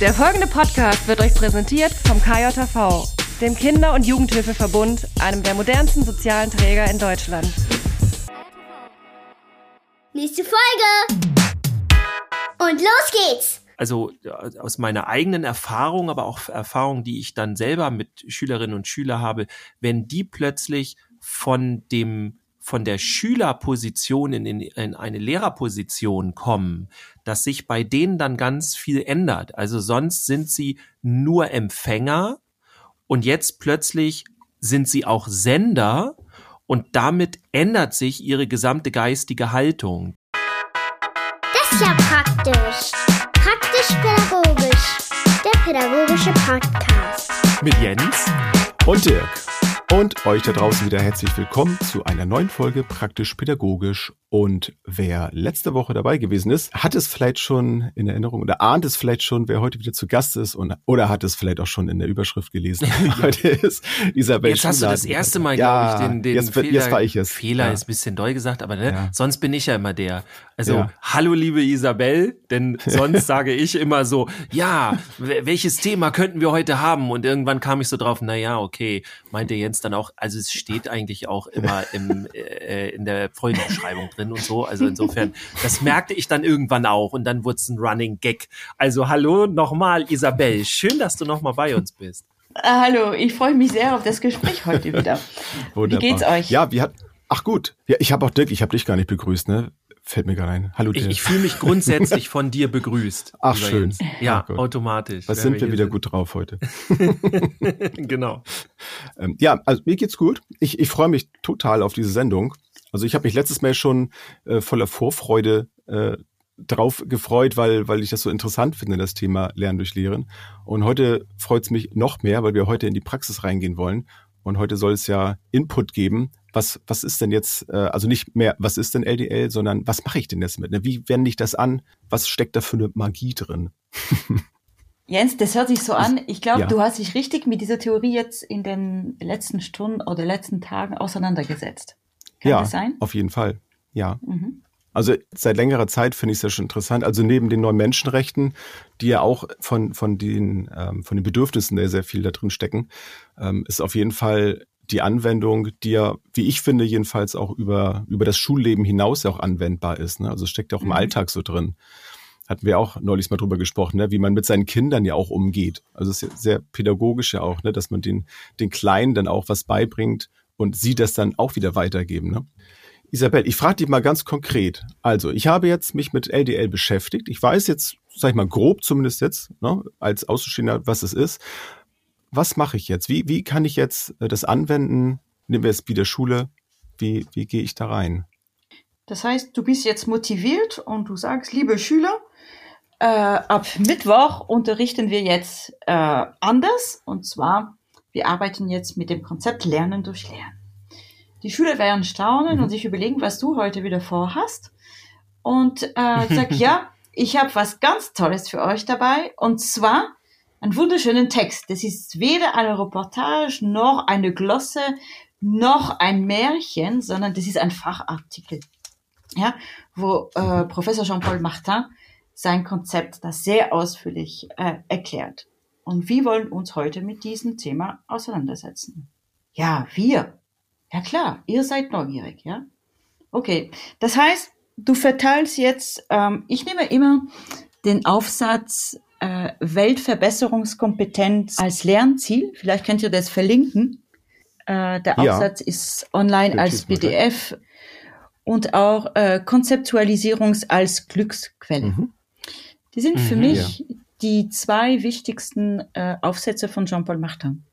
Der folgende Podcast wird euch präsentiert vom KJV, dem Kinder- und Jugendhilfeverbund, einem der modernsten sozialen Träger in Deutschland. Nächste Folge! Und los geht's! also aus meiner eigenen Erfahrung, aber auch Erfahrung, die ich dann selber mit Schülerinnen und Schülern habe, wenn die plötzlich von dem von der Schülerposition in, in, in eine Lehrerposition kommen, dass sich bei denen dann ganz viel ändert. Also sonst sind sie nur Empfänger und jetzt plötzlich sind sie auch Sender und damit ändert sich ihre gesamte geistige Haltung. Das ist ja praktisch. Praktisch-pädagogisch. Der pädagogische Podcast. Mit Jens und Dirk. Und euch da draußen wieder herzlich willkommen zu einer neuen Folge Praktisch Pädagogisch. Und wer letzte Woche dabei gewesen ist, hat es vielleicht schon in Erinnerung oder ahnt es vielleicht schon, wer heute wieder zu Gast ist und, oder hat es vielleicht auch schon in der Überschrift gelesen. heute ist Isabel Jetzt hast du das erste Mal, ja, glaube ich, den, den jetzt, Fehler. Jetzt war ich es. Fehler ja. ist ein bisschen doll gesagt, aber ne, Ja. sonst bin ich ja immer der. Also, Ja. hallo liebe Isabel, denn sonst sage ich immer so, ja, welches Thema könnten wir heute haben? Und irgendwann kam ich so drauf, na ja, okay, meinte Jens dann auch, also es steht eigentlich auch immer im, äh, in der Folgenbeschreibung drin und so. Also insofern, das merkte ich dann irgendwann auch und dann wurde es ein Running Gag. Also hallo nochmal, Isabel, schön, dass du nochmal bei uns bist. Ah, Hallo, ich freue mich sehr auf das Gespräch heute wieder. Wunderbar. Wie geht's euch? Ja, wir hat, ach gut. Ja, ich habe auch Dirk, ich habe dich gar nicht begrüßt, ne? Fällt mir gerade ein. Hallo Ich, Dirk. ich fühle mich grundsätzlich von dir begrüßt. Ach, schön. Jens. Ja, Gott. automatisch. Was sind wir hier wieder gut drauf heute? genau. Ähm, ja, also mir geht's gut. Ich, ich freue mich total auf diese Sendung. Also ich habe mich letztes Mal schon äh, voller Vorfreude äh, drauf gefreut, weil, weil ich das so interessant finde, das Thema Lernen durch Lehren. Und heute freut's mich noch mehr, weil wir heute in die Praxis reingehen wollen. Und heute soll es ja Input geben. Was, was ist denn jetzt, äh, also nicht mehr, was ist denn LDL, sondern was mache ich denn jetzt mit? Ne? Wie wende ich das an? Was steckt da für eine Magie drin? Jens, das hört sich so an. Ich glaube, Ja. du hast dich richtig mit dieser Theorie jetzt in den letzten Stunden oder letzten Tagen auseinandergesetzt. Kann ja, das sein? auf jeden Fall. Ja. Mhm. Also seit längerer Zeit finde ich es ja schon interessant. Also neben den neuen Menschenrechten, die ja auch von, von, den, ähm, von den Bedürfnissen der sehr viel da drin stecken, ähm, ist auf jeden Fall die Anwendung, die ja, wie ich finde, jedenfalls auch über, über das Schulleben hinaus ja auch anwendbar ist. Ne? Also es steckt ja auch im Mhm. Alltag so drin. Hatten wir auch neulich mal drüber gesprochen, ne? wie man mit seinen Kindern ja auch umgeht. Also es ist ja sehr pädagogisch ja auch, ne? dass man den, den Kleinen dann auch was beibringt und sie das dann auch wieder weitergeben. Ne? Isabel, ich frage dich mal ganz konkret. Also, ich habe jetzt mich mit LDL beschäftigt. Ich weiß jetzt, sag ich mal, grob zumindest jetzt, ne, als Außenstehender, was es ist. Was mache ich jetzt? Wie, wie kann ich jetzt äh, das anwenden? Nehmen wir jetzt wieder Schule. Wie, wie gehe ich da rein? Das heißt, du bist jetzt motiviert und du sagst, liebe Schüler, äh, ab Mittwoch unterrichten wir jetzt äh, anders. Und zwar, wir arbeiten jetzt mit dem Konzept Lernen durch Lernen. Die Schüler werden staunen Mhm. und sich überlegen, was du heute wieder vorhast. Und äh, ich sag, ja, ich habe was ganz Tolles für euch dabei. Und zwar einen wunderschönen Text. Das ist weder eine Reportage noch eine Glosse noch ein Märchen, sondern das ist ein Fachartikel ja, wo äh, Professor Jean-Paul Martin sein Konzept da sehr ausführlich äh, erklärt. Und wir wollen uns heute mit diesem Thema auseinandersetzen. Ja, wir. Ja klar, ihr seid neugierig, ja? Okay, das heißt, du verteilst jetzt, ähm, ich nehme immer den Aufsatz äh, Weltverbesserungskompetenz als Lernziel. Vielleicht könnt ihr das verlinken. Äh, der Ja. Aufsatz ist online Ja, als. PDF und auch äh, Konzeptualisierungs als Glücksquelle. Mhm. Die sind für Mhm, mich die zwei wichtigsten äh, Aufsätze von Jean-Paul Martin.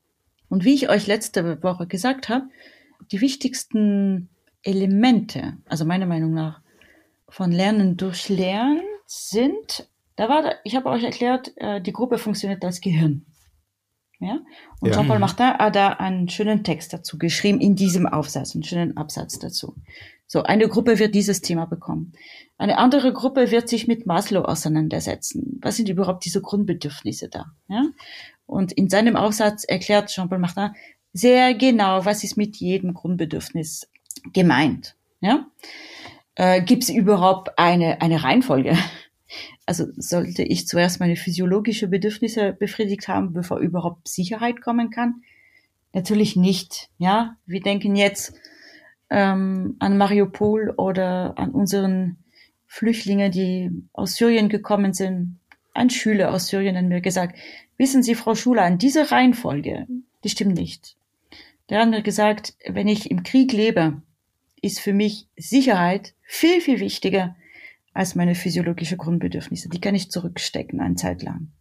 Und wie ich euch letzte Woche gesagt habe, die wichtigsten Elemente, also meiner Meinung nach, von Lernen durch Lernen sind, da war, ich habe euch erklärt, äh, die Gruppe funktioniert als Gehirn. Ja? Und Ja. Jean-Paul. Martin hat da einen schönen Text dazu geschrieben, in diesem Aufsatz, einen schönen Absatz dazu. So, eine Gruppe wird dieses Thema bekommen. Eine andere Gruppe wird sich mit Maslow auseinandersetzen. Was sind überhaupt diese Grundbedürfnisse da? Ja? Und in seinem Aufsatz erklärt Jean-Paul Martin sehr genau, was ist mit jedem Grundbedürfnis gemeint. Ja? Äh, Gibt es überhaupt eine, eine Reihenfolge? Also sollte ich zuerst meine physiologische Bedürfnisse befriedigt haben, bevor überhaupt Sicherheit kommen kann? Natürlich nicht. Ja, wir denken jetzt ähm, an Mariupol oder an unseren Flüchtlinge, die aus Syrien gekommen sind. Ein Schüler aus Syrien hat mir gesagt, wissen Sie, Frau Schuler, an diese Reihenfolge, die stimmt nicht. Der hat mir gesagt, wenn ich im Krieg lebe, ist für mich Sicherheit viel, viel wichtiger als meine physiologische Grundbedürfnisse. Die kann ich zurückstecken eine Zeit lang.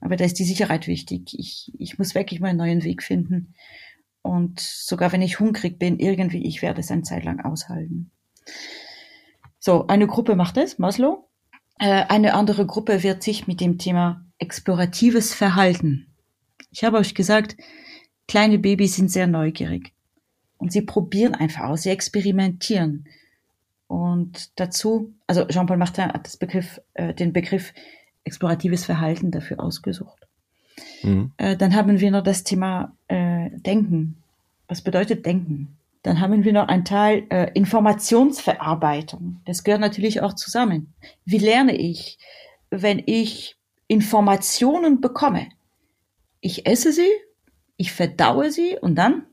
Aber da ist die Sicherheit wichtig. Ich, ich muss wirklich mal einen neuen Weg finden. Und sogar wenn ich hungrig bin, irgendwie, ich werde es eine Zeit lang aushalten. So, eine Gruppe macht es, Maslow. Äh, eine andere Gruppe wird sich mit dem Thema exploratives Verhalten. Ich habe euch gesagt, kleine Babys sind sehr neugierig. Und sie probieren einfach aus, sie experimentieren. Und dazu, also Jean-Paul Martin hat das Begriff, äh, den Begriff exploratives Verhalten dafür ausgesucht. Mhm. Äh, dann haben wir noch das Thema äh, Denken. Was bedeutet Denken? Dann haben wir noch einen Teil äh, Informationsverarbeitung. Das gehört natürlich auch zusammen. Wie lerne ich, wenn ich Informationen bekomme? Ich esse sie, ich verdaue sie und dann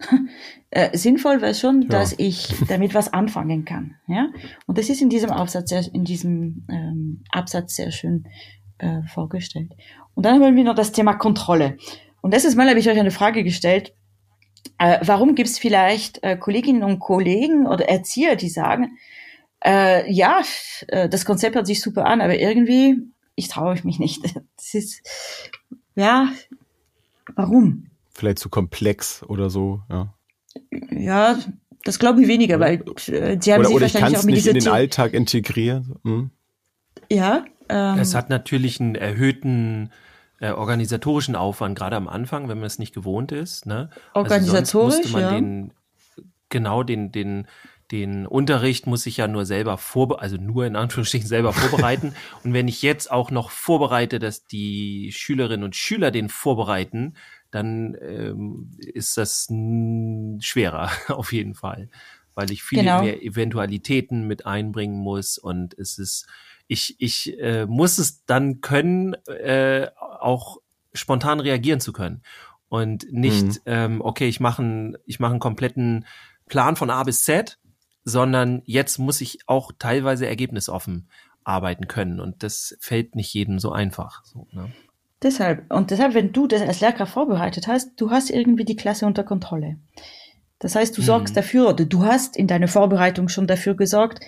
äh, sinnvoll wäre schon, ja. dass ich damit was anfangen kann. Ja, und das ist in diesem Aufsatz, sehr, in diesem ähm, Absatz sehr schön äh, vorgestellt. Und dann haben wir noch das Thema Kontrolle. Und letztes Mal habe ich euch eine Frage gestellt. Äh, warum gibt es vielleicht äh, Kolleginnen und Kollegen oder Erzieher, die sagen, äh, ja, äh, das Konzept hört sich super an, aber irgendwie, ich traue mich nicht. Das ist, ja, warum? Vielleicht zu komplex oder so, ja. Ja, das glaube ich weniger, weil äh, sie haben oder, sich oder wahrscheinlich auch mit nicht in den Alltag integrieren. Hm? Ja. Ähm, es hat natürlich einen erhöhten äh, organisatorischen Aufwand, gerade am Anfang, wenn man es nicht gewohnt ist. Ne? Organisatorisch, also musste man ja. den, genau den, den, den Unterricht muss ich ja nur selber vorbereiten, also nur in Anführungsstrichen selber vorbereiten. und wenn ich jetzt auch noch vorbereite, dass die Schülerinnen und Schüler den vorbereiten, dann ähm, ist das schwerer auf jeden Fall, weil ich viele Genau. mehr Eventualitäten mit einbringen muss und es ist, ich, ich äh, muss es dann können, äh, auch spontan reagieren zu können und nicht, Mhm. ähm, okay, ich mache einen, ich mache einen kompletten Plan von A bis Z, sondern jetzt muss ich auch teilweise ergebnisoffen arbeiten können und das fällt nicht jedem so einfach. So, ne? Deshalb, und deshalb, wenn du das als Lehrkraft vorbereitet hast, du hast irgendwie die Klasse unter Kontrolle. Das heißt, du Mhm. sorgst dafür, oder du hast in deiner Vorbereitung schon dafür gesorgt,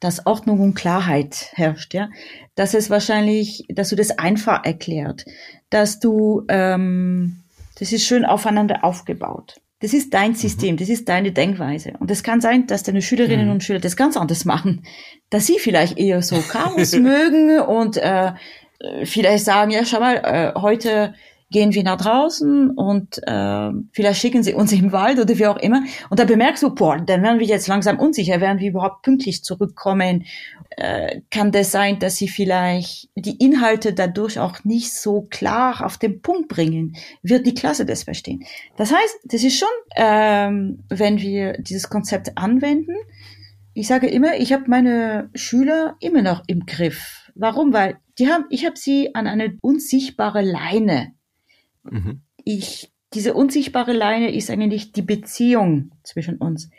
dass Ordnung und Klarheit herrscht, ja. Dass es wahrscheinlich, dass du das einfach erklärt, dass du, ähm, das ist schön aufeinander aufgebaut. Das ist dein System, das ist deine Denkweise. Und es kann sein, dass deine Schülerinnen Mhm. und Schüler das ganz anders machen. Dass sie vielleicht eher so Chaos mögen und äh, äh, vielleicht sagen, ja, schau mal, äh, heute gehen wir nach draußen und äh, vielleicht schicken sie uns im Wald oder wie auch immer. Und da bemerkst du, boah, dann werden wir jetzt langsam unsicher, werden wir überhaupt pünktlich zurückkommen. Äh, kann das sein, dass sie vielleicht die Inhalte dadurch auch nicht so klar auf den Punkt bringen? Wird die Klasse das verstehen? Das heißt, das ist schon, ähm, wenn wir dieses Konzept anwenden, ich sage immer, ich habe meine Schüler immer noch im Griff. Warum? Weil die haben, ich habe sie an eine unsichtbare Leine. Mhm. Ich, diese unsichtbare Leine ist eigentlich die Beziehung zwischen uns.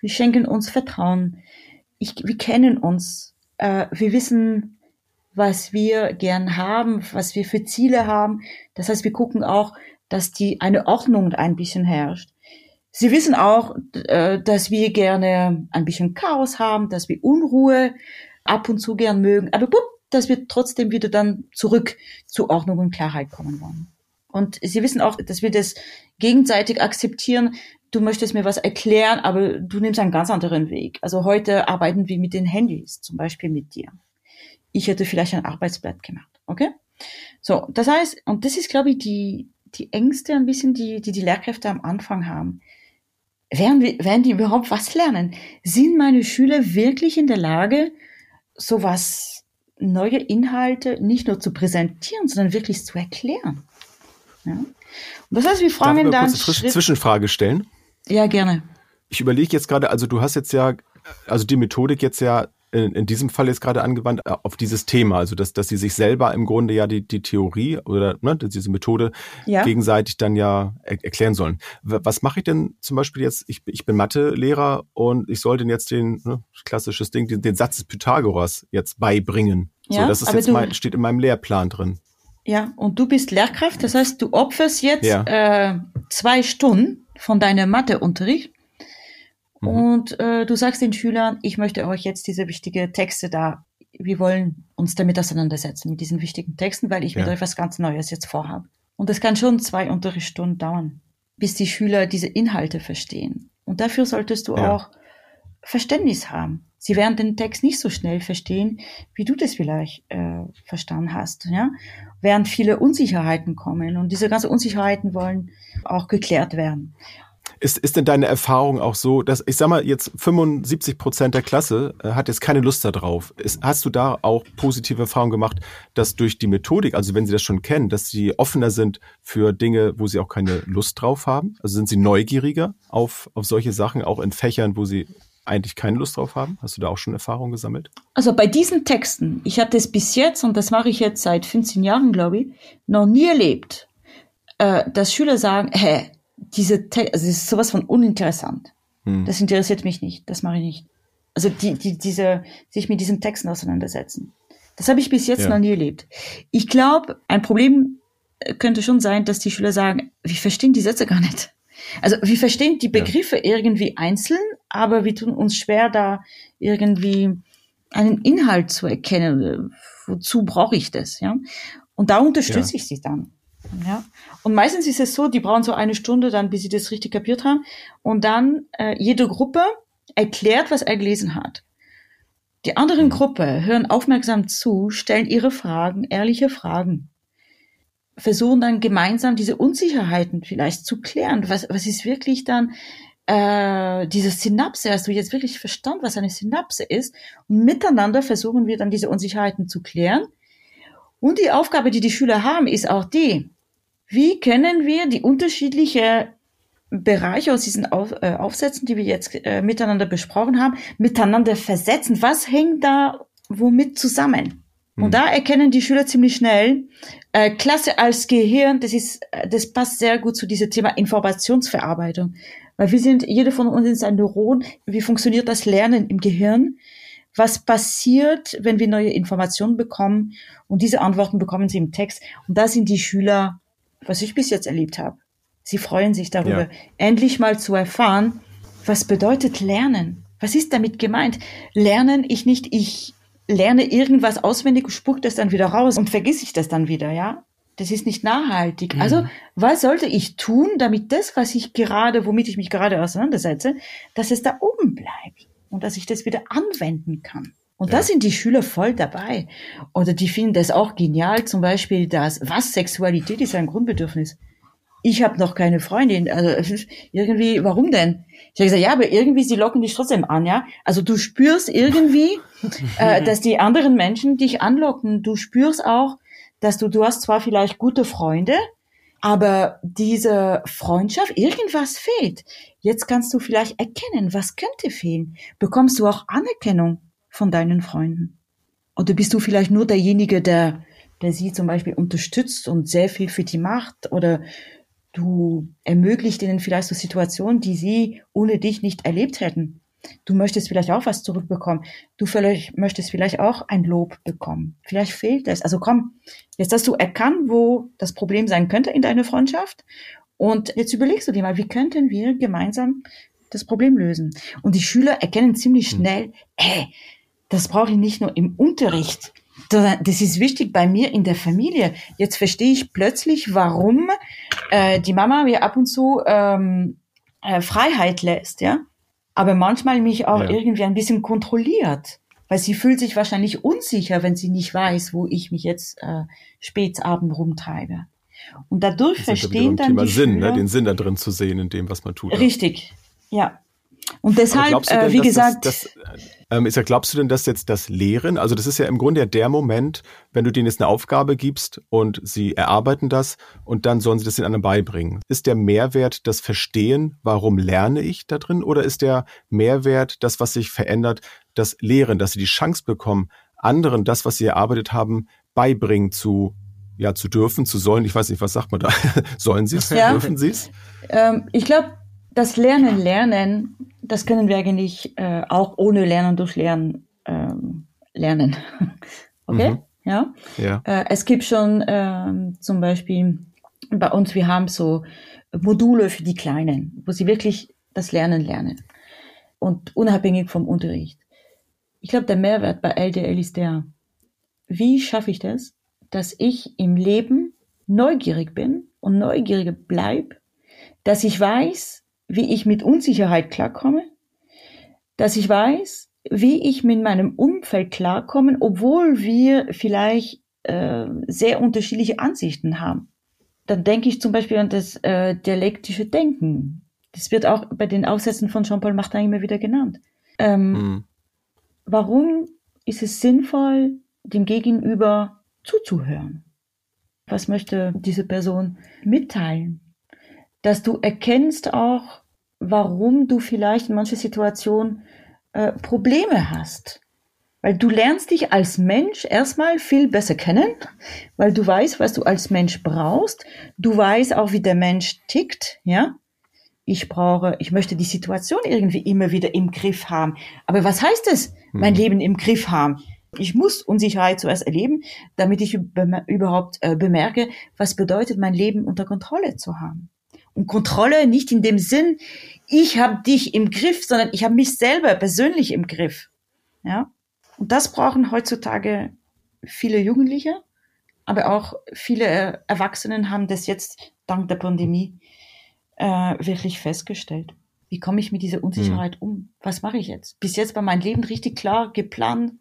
Wir schenken uns Vertrauen. Ich, wir kennen uns. Äh, wir wissen, was wir gern haben, was wir für Ziele haben. Das heißt, wir gucken auch, dass die eine Ordnung ein bisschen herrscht. Sie wissen auch, äh, dass wir gerne ein bisschen Chaos haben, dass wir Unruhe ab und zu gern mögen, aber bupp, dass wir trotzdem wieder dann zurück zu Ordnung und Klarheit kommen wollen. Und sie wissen auch, dass wir das gegenseitig akzeptieren. Du möchtest mir was erklären, aber du nimmst einen ganz anderen Weg. Also heute arbeiten wir mit den Handys, zum Beispiel mit dir. Ich hätte vielleicht ein Arbeitsblatt gemacht, okay? So, das heißt, und das ist, glaube ich, die, die Ängste ein bisschen, die, die die Lehrkräfte am Anfang haben. Werden, werden die überhaupt was lernen? Sind meine Schüler wirklich in der Lage, sowas, neue Inhalte nicht nur zu präsentieren, sondern wirklich zu erklären? Ja. Und das heißt, wir Darf ich fragen dann. kurz eine Zwischenfrage stellen? ja, gerne. Ich überlege jetzt gerade, also du hast jetzt ja, also die Methodik jetzt ja in, in diesem Fall jetzt gerade angewandt äh, auf dieses Thema, also dass, dass sie sich selber im Grunde ja die, die Theorie oder ne, diese Methode Ja. gegenseitig dann ja er, erklären sollen. Was mache ich denn zum Beispiel jetzt? Ich, ich bin Mathelehrer und ich soll denn jetzt den, ne, klassisches Ding, den, den Satz des Pythagoras jetzt beibringen. Ja, so, das ist jetzt mein, steht in meinem Lehrplan drin. Ja, und du bist Lehrkraft, das heißt, du opferst jetzt Ja. äh, zwei Stunden von deinem Matheunterricht Mhm. und äh, du sagst den Schülern, ich möchte euch jetzt diese wichtigen Texte da, wir wollen uns damit auseinandersetzen, mit diesen wichtigen Texten, weil ich mit Ja. euch was ganz Neues jetzt vorhabe. Und das kann schon zwei Unterrichtsstunden dauern, bis die Schüler diese Inhalte verstehen. Und dafür solltest du Ja. auch Verständnis haben. Sie werden den Text nicht so schnell verstehen, wie du das vielleicht äh, verstanden hast, ja? Während viele Unsicherheiten kommen und diese ganzen Unsicherheiten wollen auch geklärt werden. Ist, ist denn deine Erfahrung auch so, dass, ich sag mal, jetzt 75 Prozent der Klasse äh, hat jetzt keine Lust darauf. Ist, hast du da auch positive Erfahrungen gemacht, dass durch die Methodik, also wenn sie das schon kennen, dass sie offener sind für Dinge, wo sie auch keine Lust drauf haben? Also sind sie neugieriger auf, auf solche Sachen, auch in Fächern, wo sie eigentlich keine Lust drauf haben? Hast du da auch schon Erfahrungen gesammelt? Also bei diesen Texten, ich habe das bis jetzt, und das mache ich jetzt seit 15 Jahren, glaube ich, noch nie erlebt, äh, dass Schüler sagen, hä, diese Te also das ist sowas von uninteressant. Hm. Das interessiert mich nicht, das mache ich nicht. Also die, die, diese, sich mit diesen Texten auseinandersetzen. Das habe ich bis jetzt Ja. noch nie erlebt. Ich glaube, ein Problem äh, könnte schon sein, dass die Schüler sagen, wir verstehen die Sätze gar nicht. Also wir verstehen die Begriffe irgendwie einzeln, aber wir tun uns schwer, da irgendwie einen Inhalt zu erkennen. Wozu brauche ich das? Ja? Und da unterstütze Ja. ich sie dann. Ja? Und meistens ist es so, die brauchen so eine Stunde dann, bis sie das richtig kapiert haben. Und dann äh, jede Gruppe erklärt, was er gelesen hat. Die anderen Gruppe hören aufmerksam zu, stellen ihre Fragen, ehrliche Fragen, versuchen dann gemeinsam diese Unsicherheiten vielleicht zu klären. Was, was ist wirklich dann äh, diese Synapse? Hast du jetzt wirklich verstanden, was eine Synapse ist? Und miteinander versuchen wir dann diese Unsicherheiten zu klären. Und die Aufgabe, die die Schüler haben, ist auch die, wie können wir die unterschiedlichen Bereiche aus diesen Auf, äh, Aufsätzen, die wir jetzt äh, miteinander besprochen haben, miteinander versetzen? Was hängt da womit zusammen? Und da erkennen die Schüler ziemlich schnell, äh, Klasse als Gehirn, das ist, äh, das passt sehr gut zu diesem Thema Informationsverarbeitung. Weil wir sind, jeder von uns ist ein Neuron. Wie funktioniert das Lernen im Gehirn? Was passiert, wenn wir neue Informationen bekommen? Und diese Antworten bekommen sie im Text. Und da sind die Schüler, was ich bis jetzt erlebt habe. Sie freuen sich darüber, Ja. endlich mal zu erfahren, was bedeutet Lernen? Was ist damit gemeint? Lernen ich nicht, ich lerne irgendwas auswendig und spuck das dann wieder raus und vergiss ich das dann wieder, ja? Das ist nicht nachhaltig. Also, was sollte ich tun, damit das, was ich gerade, womit ich mich gerade auseinandersetze, dass es da oben bleibt und dass ich das wieder anwenden kann? Und da sind die Schüler voll dabei. Oder die finden das auch genial, zum Beispiel das, was Sexualität ist ein Grundbedürfnis ich habe noch keine Freundin. Also irgendwie, warum denn? Ich habe gesagt, ja, aber irgendwie, sie locken dich trotzdem an, ja. Also du spürst irgendwie, äh, dass die anderen Menschen dich anlocken. Du spürst auch, dass du, du hast zwar vielleicht gute Freunde, aber diese Freundschaft, irgendwas fehlt. Jetzt kannst du vielleicht erkennen, was könnte fehlen. Bekommst du auch Anerkennung von deinen Freunden? Oder bist du vielleicht nur derjenige, der, der sie zum Beispiel unterstützt und sehr viel für die macht? Oder du ermöglicht ihnen vielleicht so Situationen, die sie ohne dich nicht erlebt hätten. Du möchtest vielleicht auch was zurückbekommen. Du vielleicht, möchtest vielleicht auch ein Lob bekommen. Vielleicht fehlt es. Also komm, jetzt hast du erkannt, wo das Problem sein könnte in deiner Freundschaft. Und jetzt überlegst du dir mal, wie könnten wir gemeinsam das Problem lösen? Und die Schüler erkennen ziemlich schnell, hey, das brauche ich nicht nur im Unterricht. sondern Das ist wichtig bei mir in der Familie. Jetzt verstehe ich plötzlich, warum äh, die Mama mir ab und zu ähm, äh, Freiheit lässt, ja. Aber manchmal mich auch Ja. irgendwie ein bisschen kontrolliert. Weil sie fühlt sich wahrscheinlich unsicher, wenn sie nicht weiß, wo ich mich jetzt äh, spätabend rumtreibe. Und dadurch verstehen dann Thema die Sinn, Schüler, ne? den Sinn da drin zu sehen in dem, was man tut. Richtig, ja. Und deshalb, äh, wie gesagt, das, das, ähm, ist ja, glaubst du denn, dass jetzt das Lehren, also das ist ja im Grunde ja der Moment, wenn du denen jetzt eine Aufgabe gibst und sie erarbeiten das und dann sollen sie das den anderen beibringen. Ist der Mehrwert das Verstehen, warum lerne ich da drin, oder ist der Mehrwert das, was sich verändert, das Lehren, dass sie die Chance bekommen, anderen das, was sie erarbeitet haben, beibringen zu ja, zu dürfen, zu sollen, ich weiß nicht, was sagt man da? sollen sie es? Ja. Dürfen sie es? Ähm, ich glaube, das Lernen, Lernen, das können wir eigentlich äh, auch ohne Lernen durch Lernen ähm, lernen. okay? Mhm. Ja. ja. Äh, es gibt schon ähm, zum Beispiel bei uns, wir haben so Module für die Kleinen, wo sie wirklich das Lernen lernen und unabhängig vom Unterricht. Ich glaube, der Mehrwert bei LDL ist der, wie schaffe ich das, dass ich im Leben neugierig bin und neugierig bleib, dass ich weiß, wie ich mit Unsicherheit klarkomme, dass ich weiß, wie ich mit meinem Umfeld klarkomme, obwohl wir vielleicht äh, sehr unterschiedliche Ansichten haben. Dann denke ich zum Beispiel an das äh, dialektische Denken. Das wird auch bei den Aufsätzen von Jean-Paul Martin immer wieder genannt. Ähm, mhm. Warum ist es sinnvoll, dem Gegenüber zuzuhören. Was möchte diese Person mitteilen? Dass du erkennst auch, warum du vielleicht in manchen Situationen äh, Probleme hast. Weil du lernst dich als Mensch erstmal viel besser kennen, weil du weißt, was du als Mensch brauchst. Du weißt auch, wie der Mensch tickt, ja. Ich brauche, ich möchte die Situation irgendwie immer wieder im Griff haben. Aber was heißt es, mein hm. Leben im Griff haben? Ich muss Unsicherheit zuerst erleben, damit ich überhaupt äh, bemerke, was bedeutet, mein Leben unter Kontrolle zu haben. Und Kontrolle nicht in dem Sinn, ich habe dich im Griff, sondern ich habe mich selber persönlich im Griff. Ja? Und das brauchen heutzutage viele Jugendliche, aber auch viele Erwachsenen haben das jetzt dank der Pandemie äh, wirklich festgestellt. Wie komme ich mit dieser Unsicherheit mhm. um? Was mache ich jetzt? Bis jetzt war mein Leben richtig klar geplant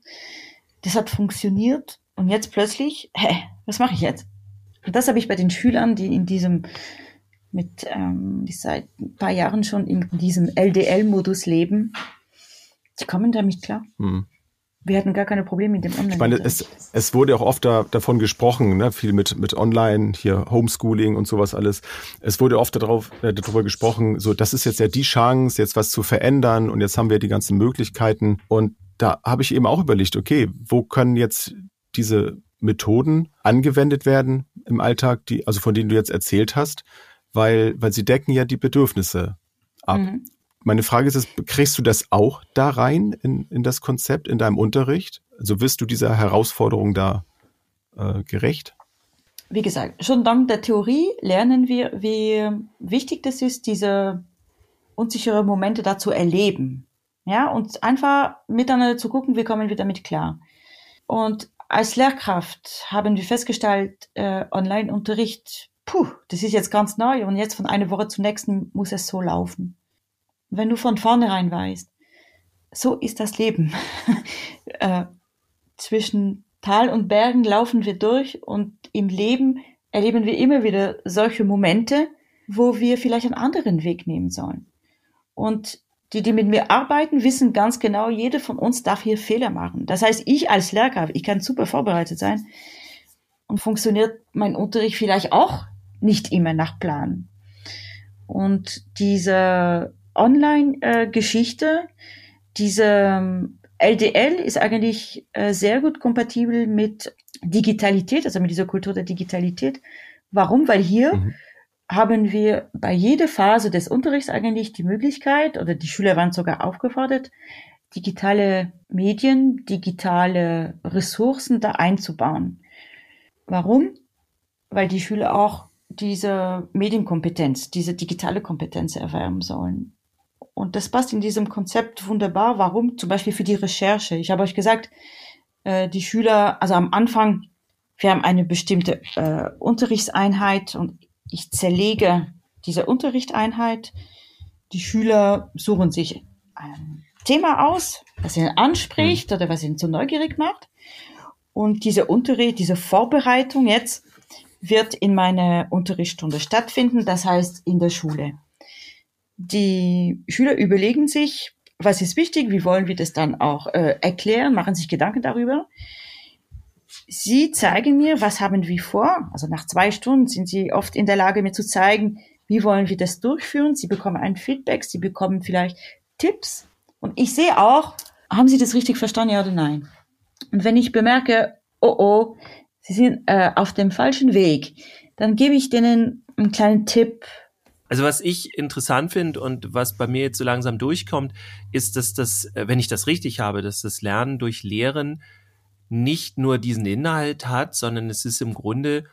das hat funktioniert und jetzt plötzlich, hä, was mache ich jetzt? Und das habe ich bei den Schülern, die in diesem mit ähm, die seit ein paar Jahren schon in diesem LDL-Modus leben, die kommen damit klar. Hm. Wir hatten gar keine Probleme mit dem Online. Ich meine, es, es wurde auch oft da, davon gesprochen, ne, viel mit, mit Online, hier Homeschooling und sowas alles. Es wurde oft darauf, äh, darüber gesprochen, so, das ist jetzt ja die Chance, jetzt was zu verändern und jetzt haben wir die ganzen Möglichkeiten. Und da habe ich eben auch überlegt, okay, wo können jetzt diese Methoden angewendet werden im Alltag, die, also von denen du jetzt erzählt hast, weil, weil sie decken ja die Bedürfnisse ab. Mhm. Meine Frage ist, kriegst du das auch da rein in, in das Konzept, in deinem Unterricht? Also wirst du dieser Herausforderung da äh, gerecht? Wie gesagt, schon dank der Theorie lernen wir, wie wichtig das ist, diese unsichere Momente da zu erleben. Ja, und einfach miteinander zu gucken, wie kommen wir damit klar. Und als Lehrkraft haben wir festgestellt, äh, Online-Unterricht, puh, das ist jetzt ganz neu und jetzt von einer Woche zur nächsten muss es so laufen. Wenn du von vornherein weißt, so ist das Leben. äh, zwischen Tal und Bergen laufen wir durch und im Leben erleben wir immer wieder solche Momente, wo wir vielleicht einen anderen Weg nehmen sollen. Und die, die mit mir arbeiten, wissen ganz genau, jede von uns darf hier Fehler machen. Das heißt, ich als Lehrkraft, ich kann super vorbereitet sein und funktioniert mein Unterricht vielleicht auch nicht immer nach Plan. Und diese Online-Geschichte, diese LDL ähm, ist eigentlich äh, sehr gut kompatibel mit Digitalität, also mit dieser Kultur der Digitalität. Warum? Weil hier mhm haben wir bei jeder Phase des Unterrichts eigentlich die Möglichkeit, oder die Schüler waren sogar aufgefordert, digitale Medien, digitale Ressourcen da einzubauen. Warum? Weil die Schüler auch diese Medienkompetenz, diese digitale Kompetenz erwerben sollen. Und das passt in diesem Konzept wunderbar. Warum? Zum Beispiel für die Recherche. Ich habe euch gesagt, äh, die Schüler, also am Anfang, wir haben eine bestimmte äh, Unterrichtseinheit und ich zerlege diese Unterrichtseinheit. Die Schüler suchen sich ein Thema aus, was ihnen anspricht oder was ihnen zu neugierig macht. Und diese Unterricht, diese Vorbereitung jetzt wird in meiner Unterrichtsstunde stattfinden, das heißt in der Schule. die Schüler überlegen sich, was ist wichtig, wie wollen wir das dann auch äh, erklären, machen sich Gedanken darüber. Sie zeigen mir, was haben wir vor. Also nach zwei Stunden sind sie oft in der Lage, mir zu zeigen, wie wollen wir das durchführen. Sie bekommen ein Feedback, sie bekommen vielleicht Tipps. Und ich sehe auch, haben sie das richtig verstanden, ja oder nein? Und wenn ich bemerke, oh oh, sie sind äh, auf dem falschen Weg, dann gebe ich denen einen kleinen Tipp, also was ich interessant finde und was bei mir jetzt so langsam durchkommt, ist, dass das, äh, wenn ich das richtig habe, dass das Lernen durch Lehren nicht nur diesen Inhalt hat, sondern es ist im Grunde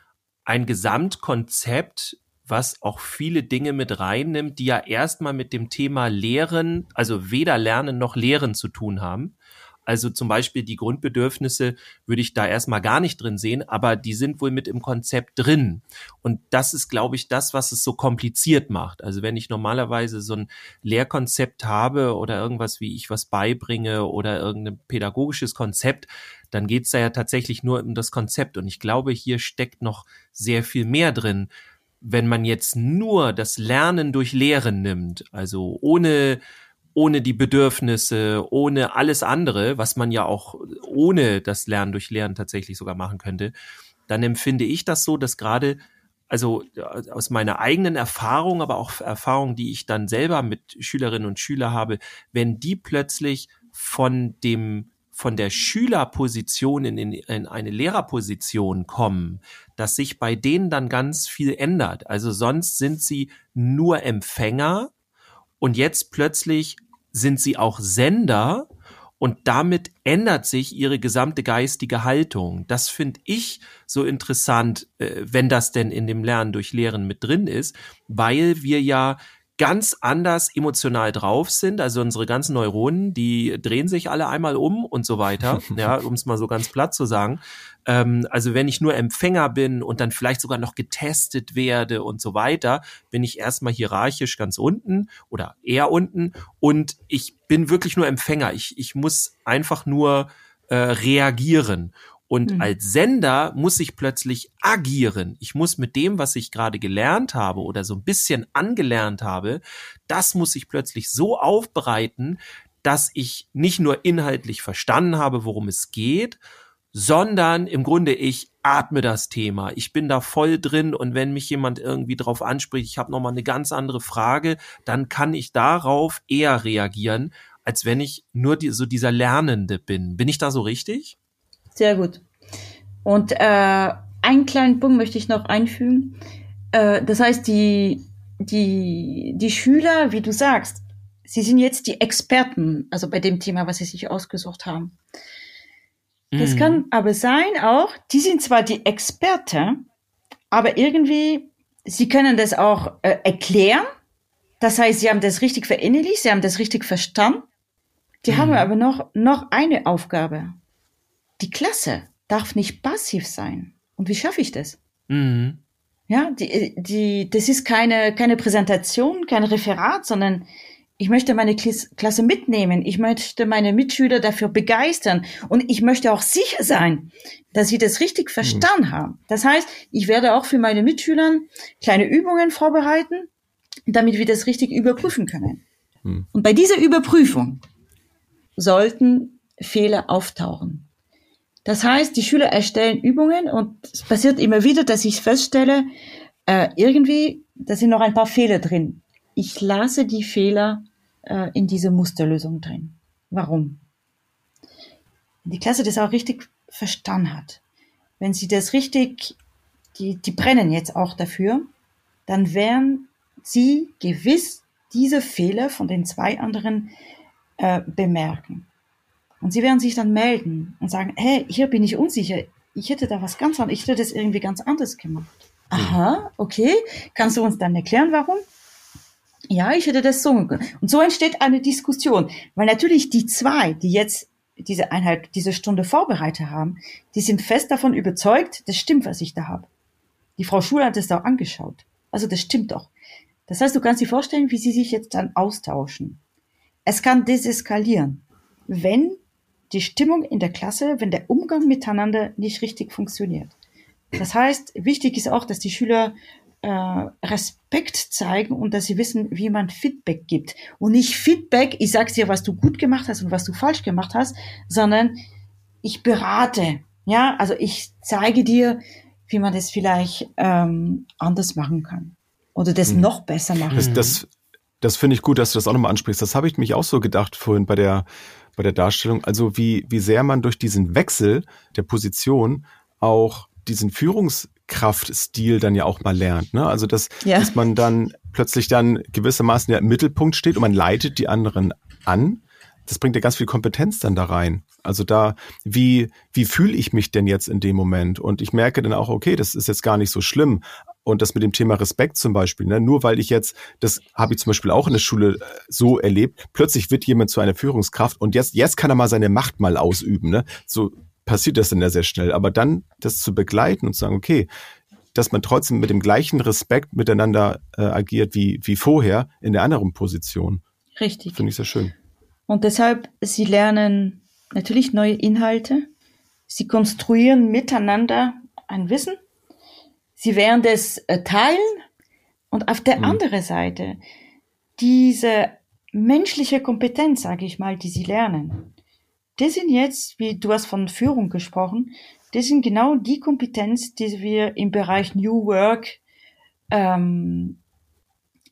ein Gesamtkonzept, was auch viele Dinge mit reinnimmt, die ja erstmal mit dem Thema Lehren, also weder Lernen noch Lehren zu tun haben. Also zum Beispiel die Grundbedürfnisse würde ich da erstmal gar nicht drin sehen, aber die sind wohl mit im Konzept drin. Und das ist, glaube ich, das, was es so kompliziert macht. Also wenn ich normalerweise so ein Lehrkonzept habe oder irgendwas, wie ich was beibringe oder irgendein pädagogisches Konzept, dann geht's da ja tatsächlich nur um das Konzept. Und ich glaube, hier steckt noch sehr viel mehr drin. Wenn man jetzt nur das Lernen durch Lehren nimmt, also ohne ohne die Bedürfnisse, ohne alles andere, was man ja auch ohne das Lernen durch Lernen tatsächlich sogar machen könnte, dann empfinde ich das so, dass gerade also aus meiner eigenen Erfahrung, aber auch Erfahrung, die ich dann selber mit Schülerinnen und Schülern habe, wenn die plötzlich von dem von der Schülerposition in, in, in eine Lehrerposition kommen, dass sich bei denen dann ganz viel ändert. Also sonst sind sie nur Empfänger und jetzt plötzlich sind sie auch Sender und damit ändert sich ihre gesamte geistige Haltung. Das finde ich so interessant, äh, wenn das denn in dem Lernen durch Lehren mit drin ist, weil wir ja ganz anders emotional drauf sind. Also unsere ganzen Neuronen, die drehen sich alle einmal um und so weiter, ja, um es mal so ganz platt zu sagen. Ähm, also wenn ich nur Empfänger bin und dann vielleicht sogar noch getestet werde und so weiter, bin ich erstmal hierarchisch ganz unten oder eher unten und ich bin wirklich nur Empfänger. Ich, ich muss einfach nur äh, reagieren. Und mhm. als Sender muss ich plötzlich agieren. Ich muss mit dem, was ich gerade gelernt habe oder so ein bisschen angelernt habe, das muss ich plötzlich so aufbereiten, dass ich nicht nur inhaltlich verstanden habe, worum es geht, sondern im Grunde ich atme das Thema. Ich bin da voll drin und wenn mich jemand irgendwie drauf anspricht, ich habe noch mal eine ganz andere Frage, dann kann ich darauf eher reagieren, als wenn ich nur die, so dieser Lernende bin. Bin ich da so richtig? Sehr gut. Und äh, einen kleinen Punkt möchte ich noch einfügen. Äh, das heißt, die, die, die Schüler, wie du sagst, sie sind jetzt die Experten, also bei dem Thema, was sie sich ausgesucht haben. Das mhm. kann aber sein auch, die sind zwar die Experte, aber irgendwie, sie können das auch äh, erklären. Das heißt, sie haben das richtig verinnerlicht, sie haben das richtig verstanden. Die mhm. haben aber noch, noch eine Aufgabe die Klasse darf nicht passiv sein. Und wie schaffe ich das? Mhm. Ja, die, die, das ist keine, keine Präsentation, kein Referat, sondern ich möchte meine Klasse mitnehmen. Ich möchte meine Mitschüler dafür begeistern. Und ich möchte auch sicher sein, dass sie das richtig mhm. verstanden mhm. haben. Das heißt, ich werde auch für meine Mitschüler kleine Übungen vorbereiten, damit wir das richtig überprüfen können. Mhm. Und bei dieser Überprüfung sollten Fehler auftauchen. Das heißt, die Schüler erstellen Übungen und es passiert immer wieder, dass ich feststelle, äh, irgendwie, da sind noch ein paar Fehler drin. Ich lasse die Fehler äh, in diese Musterlösung drin. Warum? Wenn die Klasse das auch richtig verstanden hat, wenn sie das richtig, die, die brennen jetzt auch dafür, dann werden sie gewiss diese Fehler von den zwei anderen äh, bemerken. Und sie werden sich dann melden und sagen, hey, hier bin ich unsicher. Ich hätte da was ganz anderes, ich hätte das irgendwie ganz anders gemacht. Aha, okay. Kannst du uns dann erklären, warum? Ja, ich hätte das so. Und so entsteht eine Diskussion. Weil natürlich die zwei, die jetzt diese Einheit, diese Stunde vorbereitet haben, die sind fest davon überzeugt, das stimmt, was ich da habe. Die Frau Schul hat es auch angeschaut. Also das stimmt doch. Das heißt, du kannst dir vorstellen, wie sie sich jetzt dann austauschen. Es kann deseskalieren, wenn die Stimmung in der Klasse, wenn der Umgang miteinander nicht richtig funktioniert. Das heißt, wichtig ist auch, dass die Schüler Respekt zeigen und dass sie wissen, wie man Feedback gibt. Und nicht Feedback, ich sage dir, was du gut gemacht hast und was du falsch gemacht hast, sondern ich berate. Ja, also ich zeige dir, wie man das vielleicht ähm, anders machen kann oder das Mhm. noch besser machen Das, kann. das, das finde ich gut, dass du das auch nochmal ansprichst. Das habe ich mich auch so gedacht vorhin bei der, bei der Darstellung. Also wie, wie sehr man durch diesen Wechsel der Position auch diesen Führungskraftstil dann ja auch mal lernt. Ne? Also dass, Ja. dass man dann plötzlich dann gewissermaßen ja im Mittelpunkt steht und man leitet die anderen an. Das bringt ja ganz viel Kompetenz dann da rein. Also da, wie, wie fühle ich mich denn jetzt in dem Moment? Und ich merke dann auch, okay, das ist jetzt gar nicht so schlimm. Und das mit dem Thema Respekt zum Beispiel, ne? nur weil ich jetzt, das habe ich zum Beispiel auch in der Schule äh, so erlebt, plötzlich wird jemand zu einer Führungskraft und jetzt, jetzt kann er mal seine Macht mal ausüben. Ne? So passiert das dann ja sehr schnell. Aber dann das zu begleiten und zu sagen, okay, dass man trotzdem mit dem gleichen Respekt miteinander äh, agiert wie, wie vorher in der anderen Position, Richtig. finde ich sehr schön. Und deshalb, sie lernen natürlich neue Inhalte. Sie konstruieren miteinander ein Wissen. Sie werden es äh, teilen. Und auf der Mhm. anderen Seite, diese menschliche Kompetenz, sage ich mal, die sie lernen, das sind jetzt, wie du hast von Führung gesprochen, das sind genau die Kompetenz, die wir im Bereich New Work ähm,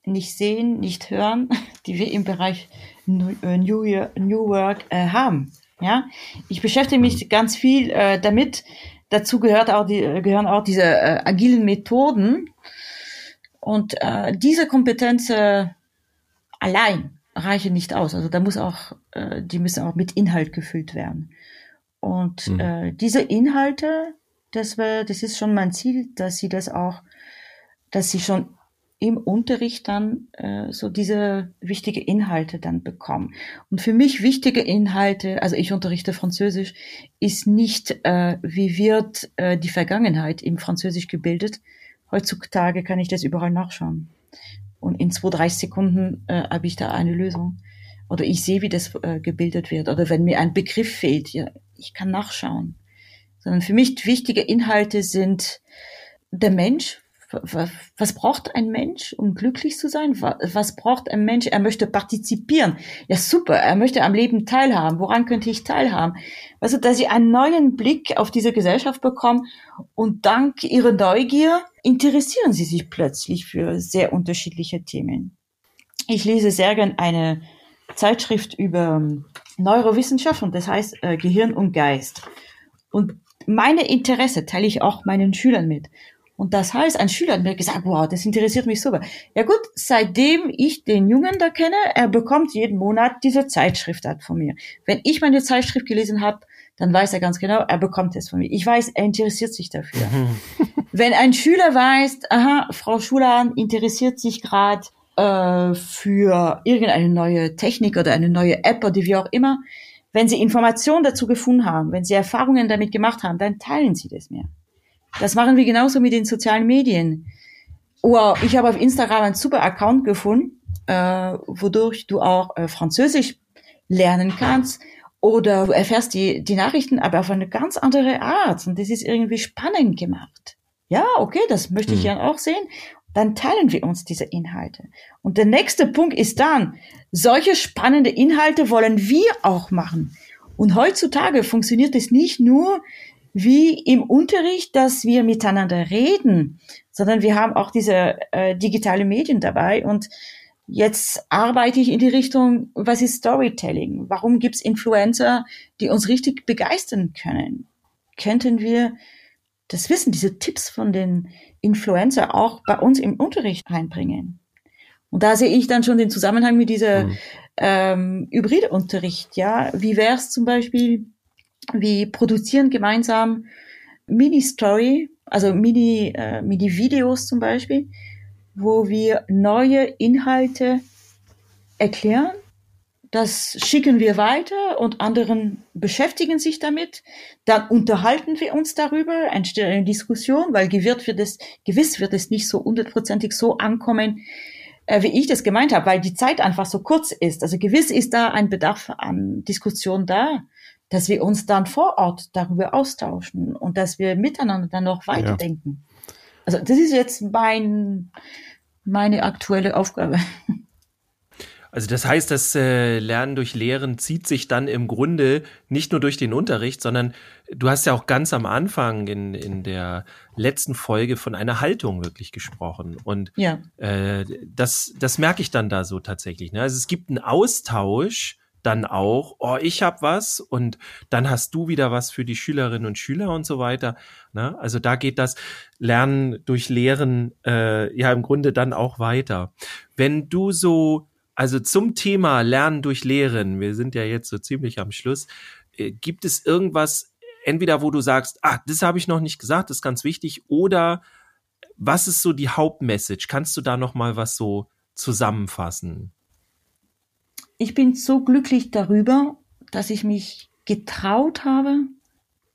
nicht sehen, nicht hören, die wir im Bereich New, äh, New, Year- New Work äh, haben. Ja, ich beschäftige mich ganz viel äh, damit. Dazu gehört auch die, äh, gehören auch diese äh, agilen Methoden. Und äh, diese Kompetenz allein reichen nicht aus. Also da muss auch, äh, die müssen auch mit Inhalt gefüllt werden. Und Mhm. äh, diese Inhalte, das wäre, das ist schon mein Ziel, dass sie das auch, dass sie schon im Unterricht dann äh, so diese wichtige Inhalte dann bekommen. Und für mich wichtige Inhalte, also ich unterrichte Französisch, ist nicht, äh, wie wird äh, die Vergangenheit im Französisch gebildet. Heutzutage kann ich das überall nachschauen. Und in zwei, drei Sekunden äh, habe ich da eine Lösung. Oder ich sehe, wie das äh, gebildet wird. Oder wenn mir ein Begriff fehlt, ja, ich kann nachschauen. Sondern für mich wichtige Inhalte sind der Mensch. Was, braucht ein Mensch, um glücklich zu sein? Was, was braucht ein Mensch? Er möchte partizipieren. Ja, super. Er möchte am Leben teilhaben. Woran könnte ich teilhaben? Also, dass sie einen neuen Blick auf diese Gesellschaft bekommen und dank ihrer Neugier interessieren sie sich plötzlich für sehr unterschiedliche Themen. Ich lese sehr gern eine Zeitschrift über ähm, Neurowissenschaft und das heißt äh, Gehirn und Geist. Und meine Interesse teile ich auch meinen Schülern mit. Und das heißt, ein Schüler hat mir gesagt, wow, das interessiert mich super. Ja gut, seitdem ich den Jungen da kenne, er bekommt jeden Monat diese Zeitschrift halt von mir. Wenn ich meine Zeitschrift gelesen habe, dann weiß er ganz genau, er bekommt es von mir. Ich weiß, er interessiert sich dafür. Wenn ein Schüler weiß, aha, Frau Schulan interessiert sich gerade äh, für irgendeine neue Technik oder eine neue App oder wie auch immer, wenn Sie Informationen dazu gefunden haben, wenn Sie Erfahrungen damit gemacht haben, dann teilen Sie das mir. Das machen wir genauso mit den sozialen Medien. Wow, ich habe auf Instagram einen super Account gefunden, äh, wodurch du auch äh, Französisch lernen kannst oder du erfährst die, die Nachrichten, aber auf eine ganz andere Art. Und das ist irgendwie spannend gemacht. Ja, okay, das möchte ich Mhm. gern auch sehen. Dann teilen wir uns diese Inhalte. Und der nächste Punkt ist dann, solche spannende Inhalte wollen wir auch machen. Und heutzutage funktioniert es nicht nur wie im Unterricht, dass wir miteinander reden, sondern wir haben auch diese äh, digitale Medien dabei und Jetzt arbeite ich in die Richtung, was ist Storytelling? Warum gibt's Influencer, die uns richtig begeistern können? Könnten wir das Wissen, diese Tipps von den Influencer auch bei uns im Unterricht einbringen? Und da sehe ich dann schon den Zusammenhang mit dieser Mhm. ähm, Hybridunterricht. Ja, wie wäre es zum Beispiel, wir produzieren gemeinsam Mini-Story, also Mini, äh, Mini-Videos zum Beispiel, wo wir neue Inhalte erklären. Das schicken wir weiter und anderen beschäftigen sich damit. Dann unterhalten wir uns darüber, entsteht eine Diskussion, weil gewiss wird es, gewiss wird es nicht so hundertprozentig so ankommen, äh, wie ich das gemeint habe, weil die Zeit einfach so kurz ist. Also gewiss ist da ein Bedarf an Diskussion da, dass wir uns dann vor Ort darüber austauschen und dass wir miteinander dann noch weiterdenken. Also das ist jetzt mein, meine aktuelle Aufgabe. Also das heißt, das äh, Lernen durch Lehren zieht sich dann im Grunde nicht nur durch den Unterricht, sondern du hast ja auch ganz am Anfang in, in der letzten Folge von einer Haltung wirklich gesprochen. Und Ja. äh, das, das merke ich dann da so tatsächlich. Ne? Also es gibt einen Austausch dann auch, oh, ich hab was und dann hast du wieder was für die Schülerinnen und Schüler und so weiter. Ne? Also da geht das Lernen durch Lehren äh, ja im Grunde dann auch weiter. Wenn du so, also zum Thema Lernen durch Lehren, wir sind ja jetzt so ziemlich am Schluss, äh, gibt es irgendwas, entweder wo du sagst, ah, das habe ich noch nicht gesagt, das ist ganz wichtig, oder was ist so die Hauptmessage? Kannst du da noch mal was so zusammenfassen? Ich bin so glücklich darüber, dass ich mich getraut habe,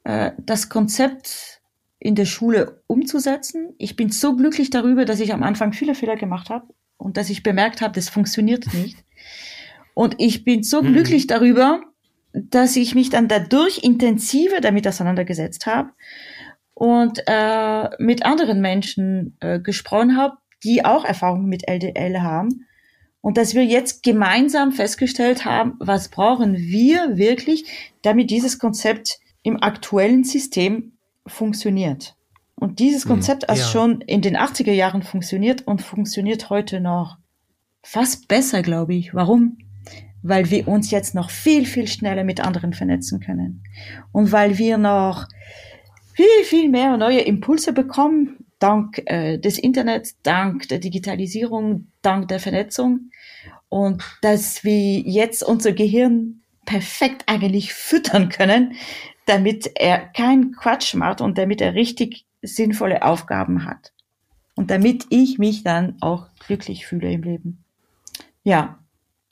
äh, das Konzept in der Schule umzusetzen. Ich bin so glücklich darüber, dass ich am Anfang viele Fehler gemacht habe und dass ich bemerkt habe, das funktioniert nicht. Und ich bin so Mhm. glücklich darüber, dass ich mich dann dadurch intensiver damit auseinandergesetzt habe und äh, mit anderen Menschen äh, gesprochen habe, die auch Erfahrungen mit LDL haben. Und dass wir jetzt gemeinsam festgestellt haben, was brauchen wir wirklich, damit dieses Konzept im aktuellen System funktioniert. Und dieses Mhm. Konzept hat Ja. schon in den 80er Jahren funktioniert und funktioniert heute noch fast besser, glaube ich. Warum? Weil wir uns jetzt noch viel, viel schneller mit anderen vernetzen können. Und weil wir noch viel, viel mehr neue Impulse bekommen, dank äh, des Internets, dank der Digitalisierung, dank der Vernetzung. Und dass wir jetzt unser Gehirn perfekt eigentlich füttern können, damit er keinen Quatsch macht und damit er richtig sinnvolle Aufgaben hat. Und damit ich mich dann auch glücklich fühle im Leben. Ja,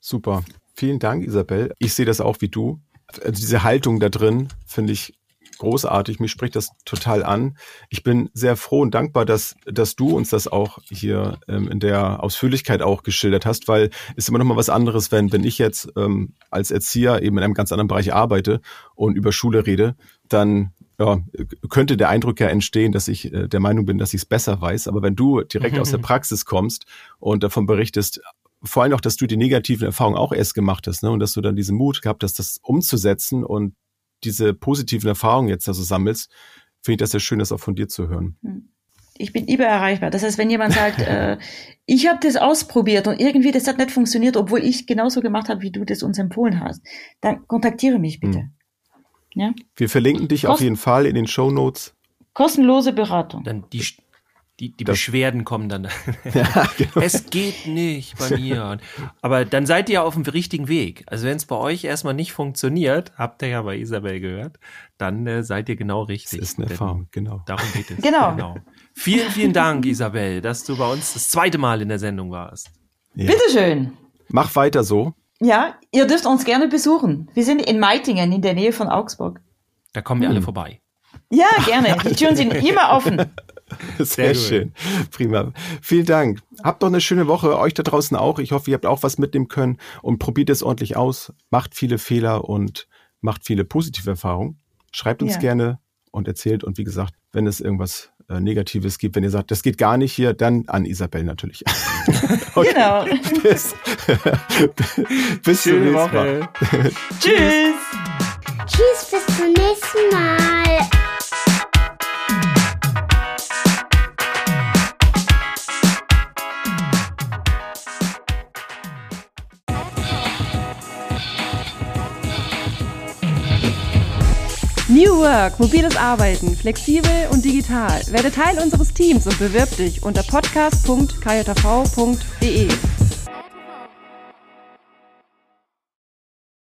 Super. Vielen Dank, Isabel. Ich sehe das auch wie du. Also diese Haltung da drin finde ich großartig. Mich spricht das total an. Ich bin sehr froh und dankbar, dass, dass du uns das auch hier ähm, in der Ausführlichkeit auch geschildert hast, weil es immer noch mal was anderes, wenn, wenn ich jetzt ähm, als Erzieher eben in einem ganz anderen Bereich arbeite und über Schule rede, dann ja, könnte der Eindruck ja entstehen, dass ich äh, der Meinung bin, dass ich es besser weiß. Aber wenn du direkt aus der Praxis kommst und davon berichtest, vor allem auch, dass du die negativen Erfahrungen auch erst gemacht hast, ne? Und dass du dann diesen Mut gehabt hast, das umzusetzen und diese positiven Erfahrungen jetzt also sammelst, finde ich das sehr schön, das auch von dir zu hören. ich bin immer erreichbar. Das heißt, wenn jemand sagt, äh, ich habe das ausprobiert und irgendwie das hat nicht funktioniert, obwohl ich genauso gemacht habe, wie du das uns empfohlen hast, dann kontaktiere mich bitte. Hm. Ja? Wir verlinken dich auf Kost- jeden Fall in den Show Notes. Kostenlose Beratung. Dann die, die, die Das- Beschwerden kommen dann. Ja, genau. es geht nicht bei mir. Aber dann seid ihr auf dem richtigen Weg. Also wenn es bei euch erstmal nicht funktioniert, habt ihr ja bei Isabel gehört, dann äh, seid ihr genau Das richtig. ist eine Erfahrung, genau. Darum geht es. Genau. Vielen, vielen Dank, Isabel, dass du bei uns das zweite Mal in der Sendung warst. Ja. Bitteschön. Mach weiter so. Ja, ihr dürft uns gerne besuchen. Wir sind in Meitingen in der Nähe von Augsburg. Da kommen wir alle Hm. vorbei. Ja, gerne. Die Türen sind immer offen. Sehr, gut. schön. Prima. Vielen Dank. Habt doch eine schöne Woche. Euch da draußen auch. Ich hoffe, ihr habt auch was mitnehmen können und probiert es ordentlich aus. Macht viele Fehler und macht viele positive Erfahrungen. Schreibt uns Ja. gerne und erzählt. Und wie gesagt, wenn es irgendwas äh, Negatives gibt, wenn ihr sagt, das geht gar nicht hier, dann an Isabel natürlich. Okay. Genau. Bis, bis zum nächsten Mal. Tschüss. Tschüss, bis zum nächsten Mal. New Work, mobiles Arbeiten, flexibel und digital. Werde Teil unseres Teams und bewirb dich unter podcast.kjv.de.